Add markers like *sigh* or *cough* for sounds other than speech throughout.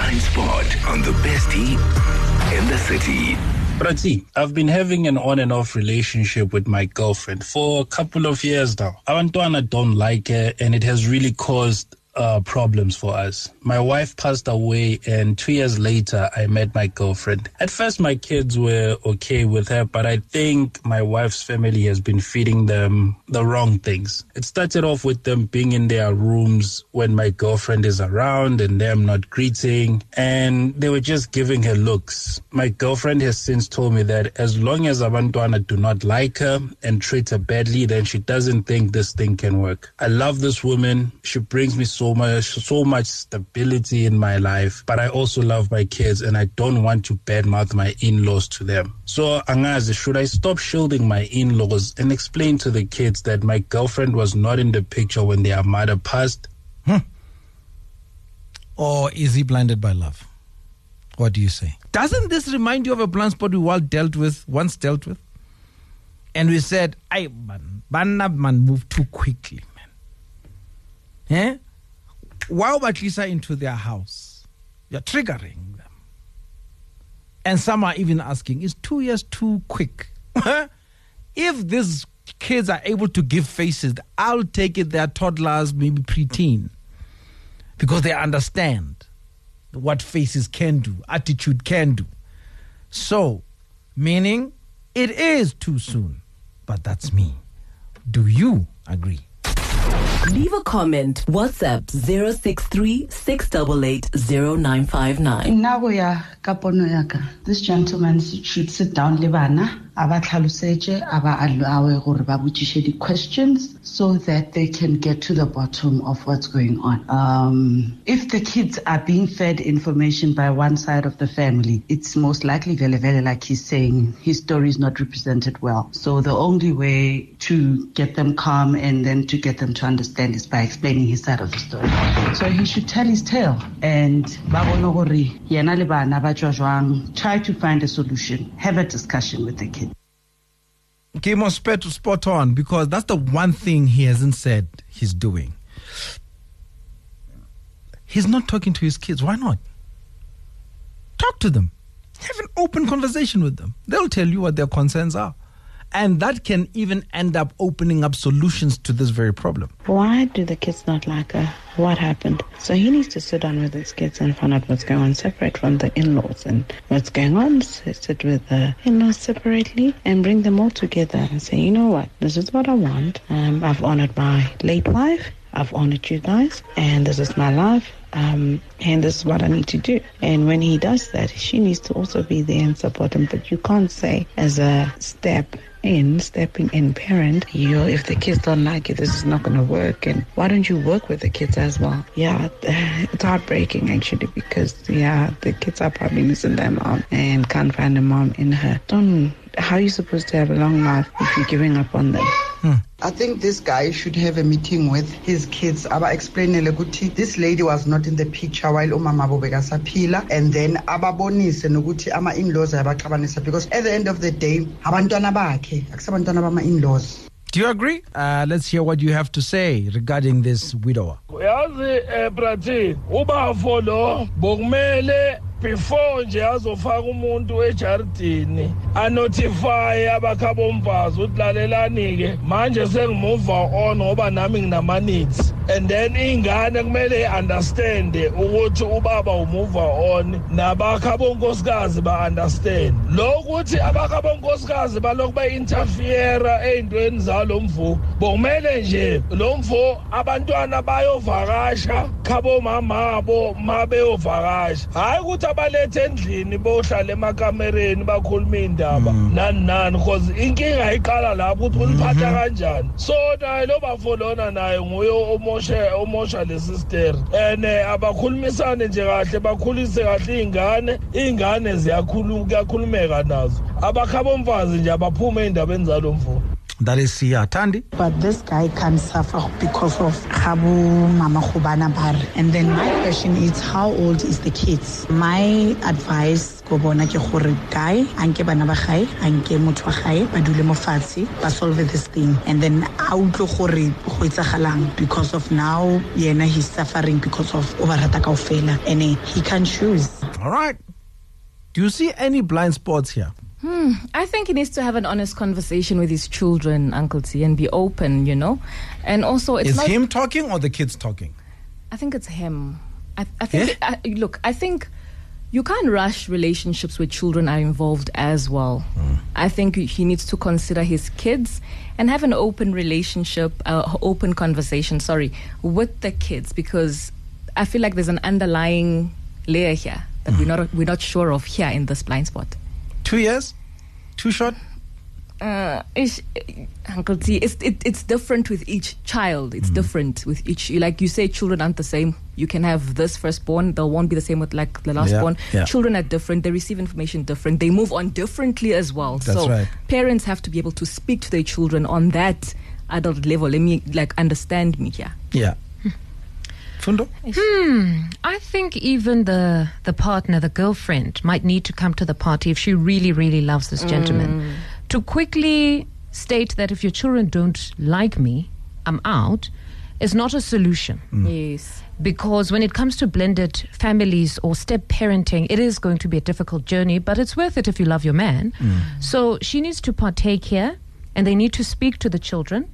blind spot on the best bestie in the city. Prati, I've been having an on and off relationship with my girlfriend for a couple of years now. Abantwana don't like her and it has really caused uh, problems for us. My wife passed away, and two years later, I met my girlfriend. At first, my kids were okay with her, but I think my wife's family has been feeding them the wrong things. It started off with them being in their rooms when my girlfriend is around and them not greeting, and they were just giving her looks. My girlfriend has since told me that as long as Abantwana do not like her and treat her badly, then she doesn't think this thing can work. I love this woman. She brings me so much so much stability in my life but i also love my kids and i don't want to badmouth my in-laws to them. So angazi should i stop shielding my in-laws and explain to the kids that my girlfriend was not in the picture when their mother passed? Hmm. or is he blinded by love? What do you say? Doesn't this remind you of a blind spot we all dealt with once dealt with? And we said i man man move too quickly man. Eh while batlisa into their house, you're triggering them. And some are even asking, is two years too quick? *laughs* if these kids are able to give faces, I'll take it they're toddlers, maybe preteen, because they understand what faces can do, attitude can do. So, meaning it is too soon, but that's me. Do you agree? Leave a comment. WhatsApp 063 688 0959. Nagoya Kaponoyaka. This gentleman should sit down Libana. Aba tlhalosetse a ba allowe gore ba botsiše di-questions so that they can get to the bottom of what's going on. Um, if the kids are being fed information by one side of the family it's most likely vele vele like he's saying his story is not represented well. So the only way to get them calm and then to get them to understand is by explaining his side of the story. So he should tell his tale and ba bone gore yena le bana ba try to find a solution. Have a discussion with the kids Game on spot on because that's the one thing he hasn't said he's doing. He's not talking to his kids. Why not? Talk to them. Have an open conversation with them. They'll tell you what their concerns are. And that can even end up opening up solutions to this very problem. Why do the kids not like her? What happened? So he needs to sit down with his kids and find out what's going on, separate from the in laws and what's going on. Sit with the in laws separately and bring them all together and say, you know what, this is what I want. Um, I've honored my late wife. I've honored you guys, and this is my life. Um, and this is what I need to do. And when he does that, she needs to also be there and support him. But you can't say as a step in, stepping in parent, you know, if the kids don't like it, this is not going to work. And why don't you work with the kids as well? Yeah, *laughs* it's heartbreaking actually because, yeah, the kids are probably missing their mom and can't find a mom in her. Don't, how are you supposed to have a long life if you're giving up on them? Hmm. I think this guy should have a meeting with his kids. Aba explainele ukuthi this lady was not in the picture while umama bo bekasaphila and then ababonise nokuthi ama in-laws ayabaxabanisa because at the end of the day abantwana bakhe akusabantwana bama in-laws. Do you agree? Uh, let's hear what you have to say regarding this widower. yazi eh brati ubafo lo bokumele before nje azofaka umuntu ejardini anotify abakhabomfazi ukuthi lalelani-ke. Manje sengimove on ngoba nami nginama-needs. And then ingane kumele i-understande ukuthi ubaba umove on nabakhabonkosikazi ba-understand. Lokuthi abakhabonkosikazi balokhu ba-interfiera ey'ntweni zalo mvu bokumele nje lo mvo abantwana bayovakasha khabomamabo ma beyovakasha hhayi ukuthi abalethe endlini bohlala emakamereni bakhuluma iy'ndaba. Mm. nani nani because inkinga iqala lapho ukuthi uliphatha mm-hmm. kanjani. So naye lo bafo lona naye nguye omosha omosha le sister. And abakhulumisane nje kahle bakhulise kahle iy'ngane. Iy'ngane ziyakhulumeka nazo. Abakhabomfazi nje abaphume ey'ndabeni zalo mfundo That is Sia Tandi. But this guy can suffer because of Habu Mama Khubana Bar. And then my question is how old is the kids? My advice ko bona ke gore guy anke bana ba gae anke motho wa gae ba dule mo fatshe ba solve this thing and then a utlwe gore go etsagalang because of now yena he's suffering because of overrata kaofela and he can choose all right do you see any blind spots here Hmm. I think he needs to have an honest conversation with his children, Uncle T, and be open, you know. And also, it's is not him talking or the kids talking. I think it's him. I, I think. I, look, I think you can't rush relationships where children are involved as well. Hmm. I think he needs to consider his kids and have an open relationship, uh, open conversation. Sorry, with the kids because I feel like there's an underlying layer here that we're not we're not sure of here in this blind spot. Two years, too short. Uh, ish, Uncle T, it's it, it's different with each child. It's different with each. Like you say, children aren't the same. You can have this firstborn; they won't be the same with like the last Yeah, born. yeah. Children are different. They receive information different. They move on differently as well. That's so right. parents have to be able to speak to their children on that adult level. Let me like understand me here. Yeah. Fundo. Hmm. I think even the the partner, the girlfriend, might need to come to the party if she really, really loves this gentleman. Mm. To quickly state that if your children don't like me, I'm out, is not a solution. Mm. Yes. Because when it comes to blended families or step parenting, it is going to be a difficult journey, but it's worth it if you love your man. Mm. So she needs to partake here, and they need to speak to the children.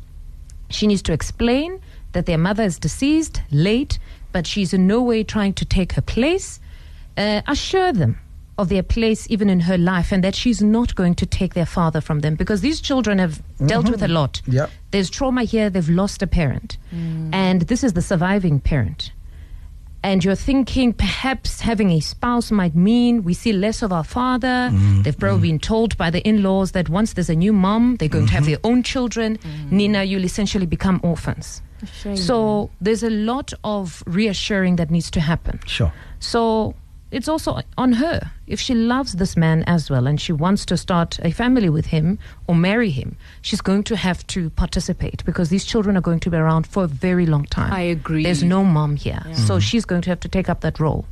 She needs to explain that their mother is deceased, late, but she's in no way trying to take her place. Uh, assure them of their place even in her life and that she's not going to take their father from them because these children have dealt with a mm-hmm. lot. Yep. There's trauma here, they've lost a parent. Mm. And this is the surviving parent. And you're thinking perhaps having a spouse might mean we see less of our father. Mm-hmm. They've probably been told by the in laws that once there's a new mom, they're going to have mm-hmm. their own children. Mm. Nina, you'll essentially become orphans. So there's a lot of reassuring that needs to happen. Sure. So it's also on her. If she loves this man as well and she wants to start a family with him or marry him, she's going to have to participate because these children are going to be around for a very long time. I agree. There's no mom here. So she's going to have to take up that role.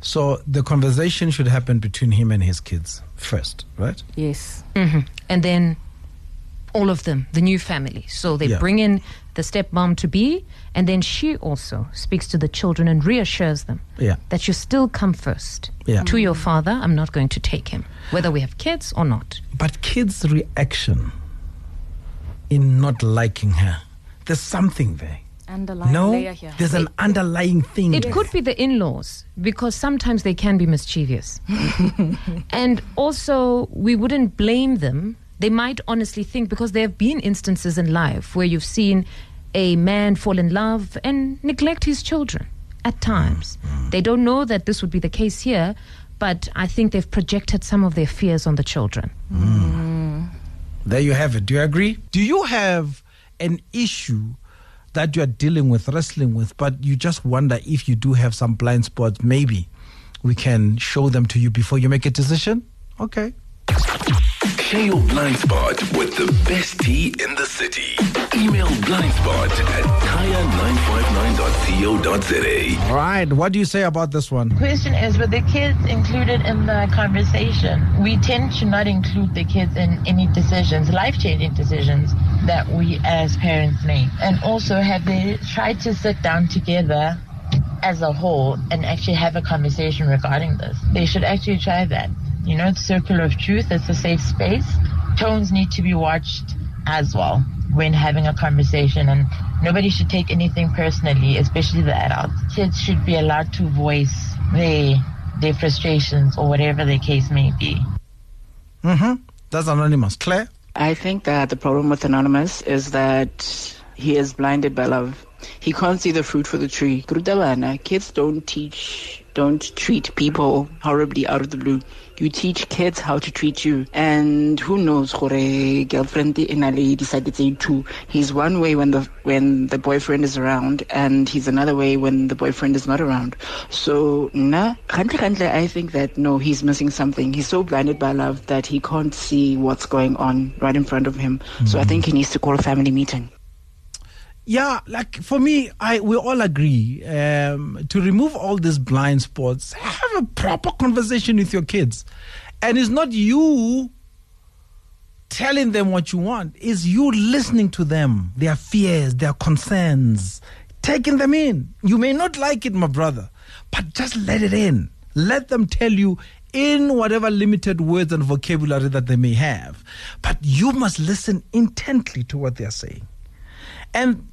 So the conversation should happen between him and his kids first, right? Yes. hmm And then all of them, the new family. So they Yeah. bring in the stepmom to be, and then she also speaks to the children and reassures them Yeah. that you still come first Yeah. to your father. I'm not going to take him, whether we have kids or not. But kids' reaction in not liking her, there's something there. Underlying no, layer here. there's an underlying thing. It there. could be the in laws because sometimes they can be mischievous. *laughs* and also, we wouldn't blame them. They might honestly think because there have been instances in life where you've seen a man fall in love and neglect his children at times. Mm-hmm. They don't know that this would be the case here, but I think they've projected some of their fears on the children. Mm. There you have it. Do you agree? Do you have an issue that you are dealing with, wrestling with, but you just wonder if you do have some blind spots? Maybe we can show them to you before you make a decision. Okay. Share your blind spot with the best T in the city. Email blindspot at kaya959.co.za. All right. What do you say about this one? Question is, were the kids included in the conversation? We tend to not include the kids in any decisions, life-changing decisions that we as parents make. And also, have they tried to sit down together as a whole and actually have a conversation regarding this? They should actually try that. You know, it's circle of truth. It's a safe space. Tones need to be watched as well when having a conversation and nobody should take anything personally, especially the adults. Kids should be allowed to voice their their frustrations or whatever the case may be. Mm-hmm. That's anonymous. Claire? I think that the problem with Anonymous is that he is blinded by love. he can't see the fruit for the tree. Kids don't teach, don't treat people horribly out of the blue. You teach kids how to treat you. And who knows, gore girlfriend in a lady decided to too. He's one way when the when the boyfriend is around and he's another way when the boyfriend is not around. So na I think that no, he's missing something. He's so blinded by love that he can't see what's going on right in front of him. Mm-hmm. So I think he needs to call a family meeting. Yeah, like for me, I we all agree um, to remove all these blind spots. Have a proper conversation with your kids, and it's not you telling them what you want. It's you listening to them, their fears, their concerns, taking them in. You may not like it, my brother, but just let it in. Let them tell you in whatever limited words and vocabulary that they may have, but you must listen intently to what they are saying. And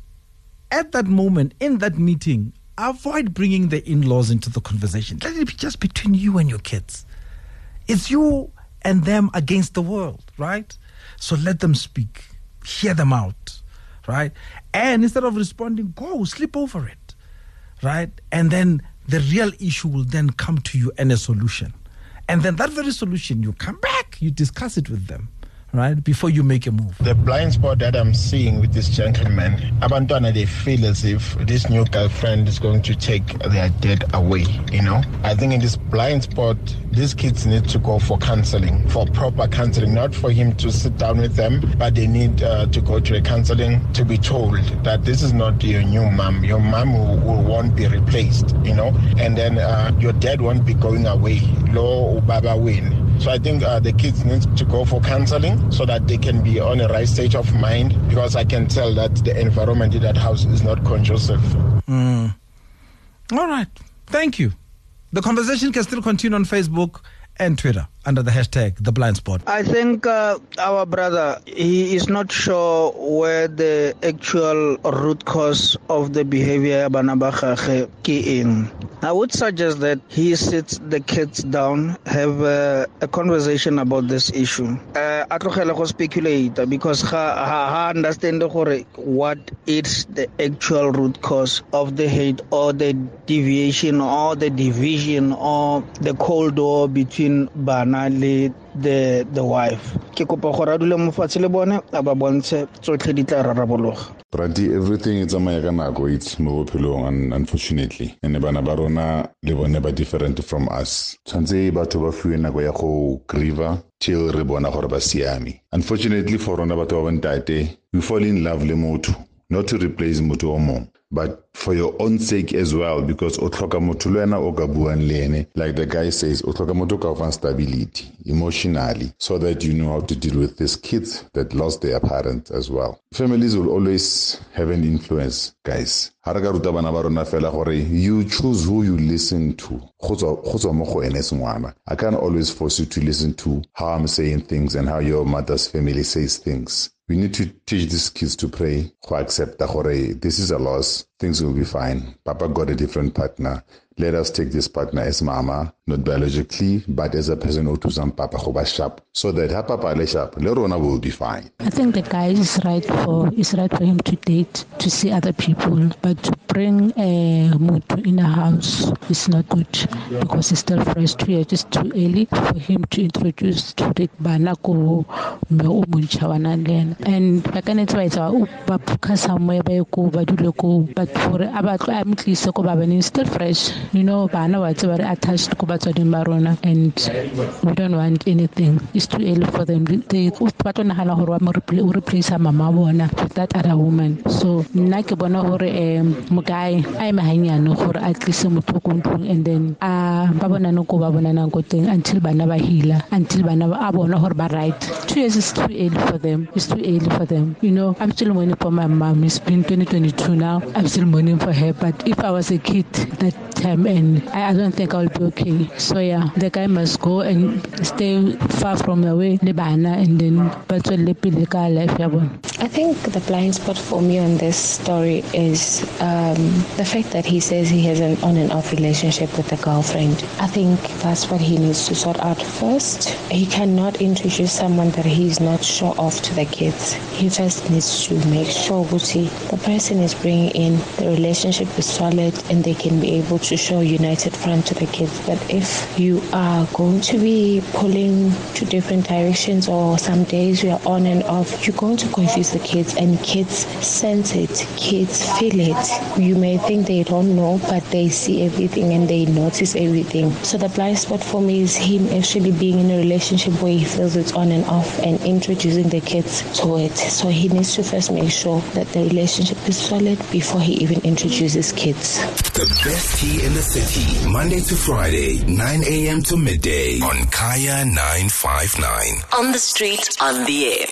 at that moment, in that meeting, avoid bringing the in laws into the conversation. Let it be just between you and your kids. It's you and them against the world, right? So let them speak, hear them out, right? And instead of responding, go sleep over it, right? And then the real issue will then come to you and a solution. And then that very solution, you come back, you discuss it with them right? Before you make a move. The blind spot that I'm seeing with this gentleman, Abantwana, they feel as if this new girlfriend is going to take their dad away, you know? I think in this blind spot, these kids need to go for counseling, for proper counseling, not for him to sit down with them, but they need uh, to go to a counseling to be told that this is not your new mom. Your mom will, will won't be replaced, you know? And then uh, your dad won't be going away. Lo Baba win. So I think uh, the kids need to go for counseling so that they can be on a right state of mind because I can tell that the environment in that house is not conducive. Mm. All right. Thank you. The conversation can still continue on Facebook and Twitter under the hashtag the blind spot. I think uh, our brother he is not sure where the actual root cause of the behavior bana ba in i would suggest that he sits the kids down have a, a conversation about this issue. Uh, a tlogela go speculate because ha ha understand what is the actual root cause of the hate or the deviation or the division or the cold war between bana bana le the the wife. Ke kopa gore a dule mofatshe le bone a ba bontshe tsotlhe di tla rarabologa. Brati everything e tsamaya ka nako it mo bophelong unfortunately. Ene bana ba rona le bone ba different from us. Tshwanetse batho ba fiwe nako ya go grieva till re bona gore ba siame. Unfortunately for rona batho ba bontate we fall in love le motho not to replace motho o mongwe but for your own sake as well because o tlhoka motho le wena o ka buang le ene like the guy says o tlhoka motho ka fang stability emotionally so that you know how to deal with these kids that lost their parents as well. Families will always have an influence guys. Ha re ka ruta bana ba rona fela gore you choose who you listen to. Go tswa mo go ene sengwana i can't always force you to listen to how i'm saying things and how your mother's family says things we need to teach these kids to pray, to accept that this is a loss, things will be fine. Papa got a different partner. Let us take this partner as mama, not biologically, but as a person who to some papa who sharp, so that her papa le sharp, Lerona will be fine. I think the guy is right for it's right for him to date, to see other people, but to bring a mood in a house is not good because he's still fresh. Two years is too early for him to introduce to the bana ko me o montšha wa nang le ena and etsa ba booka somewhere ko ba but gore a tlo a mo ko ba still fresh. You know bana ba tse ba re attached ko batswading ba rona and we don't want anything. It's too early for them. They ba tlo nagana gore o replace her mama bona with that other woman. So nna ke bona gore um mokae a eme ganyane gore a tlise motho ko ntlong and then a ba bonane ko ba bonanang ko teng until bana ba heala until bana a bona gore ba right. Two years is too early for them. It's too early for them. You know i'm still mourning for my mom. It's been 2022 now. I'm still mourning for her but if i was a kid that time and I, I don't think I'll be okay. So yeah, the guy must go and stay far from the way le bana and then ka life. I think the blind spot for me on this story is um, the fact that he says he has an on and off relationship with a girlfriend. I think that's what he needs to sort out first. He cannot introduce someone that he's not sure of to the kids. He first needs to make sure Gucci, the person is bringing in, the relationship is solid and they can be able to show united front to the kids. But if you are going to be pulling to different directions or some days you are on and off, you're going to confuse the kids and kids sense it, kids feel it. You may think they don't know, but they see everything and they notice everything. So the blind spot for me is him actually being in a relationship where he feels it's on and off and introducing the kids to it. So he needs to first make sure that the relationship is solid before he even introduces kids. The best T in the city, Monday to Friday, 9 a.m. to midday on Kaya 959. On the street, on the air.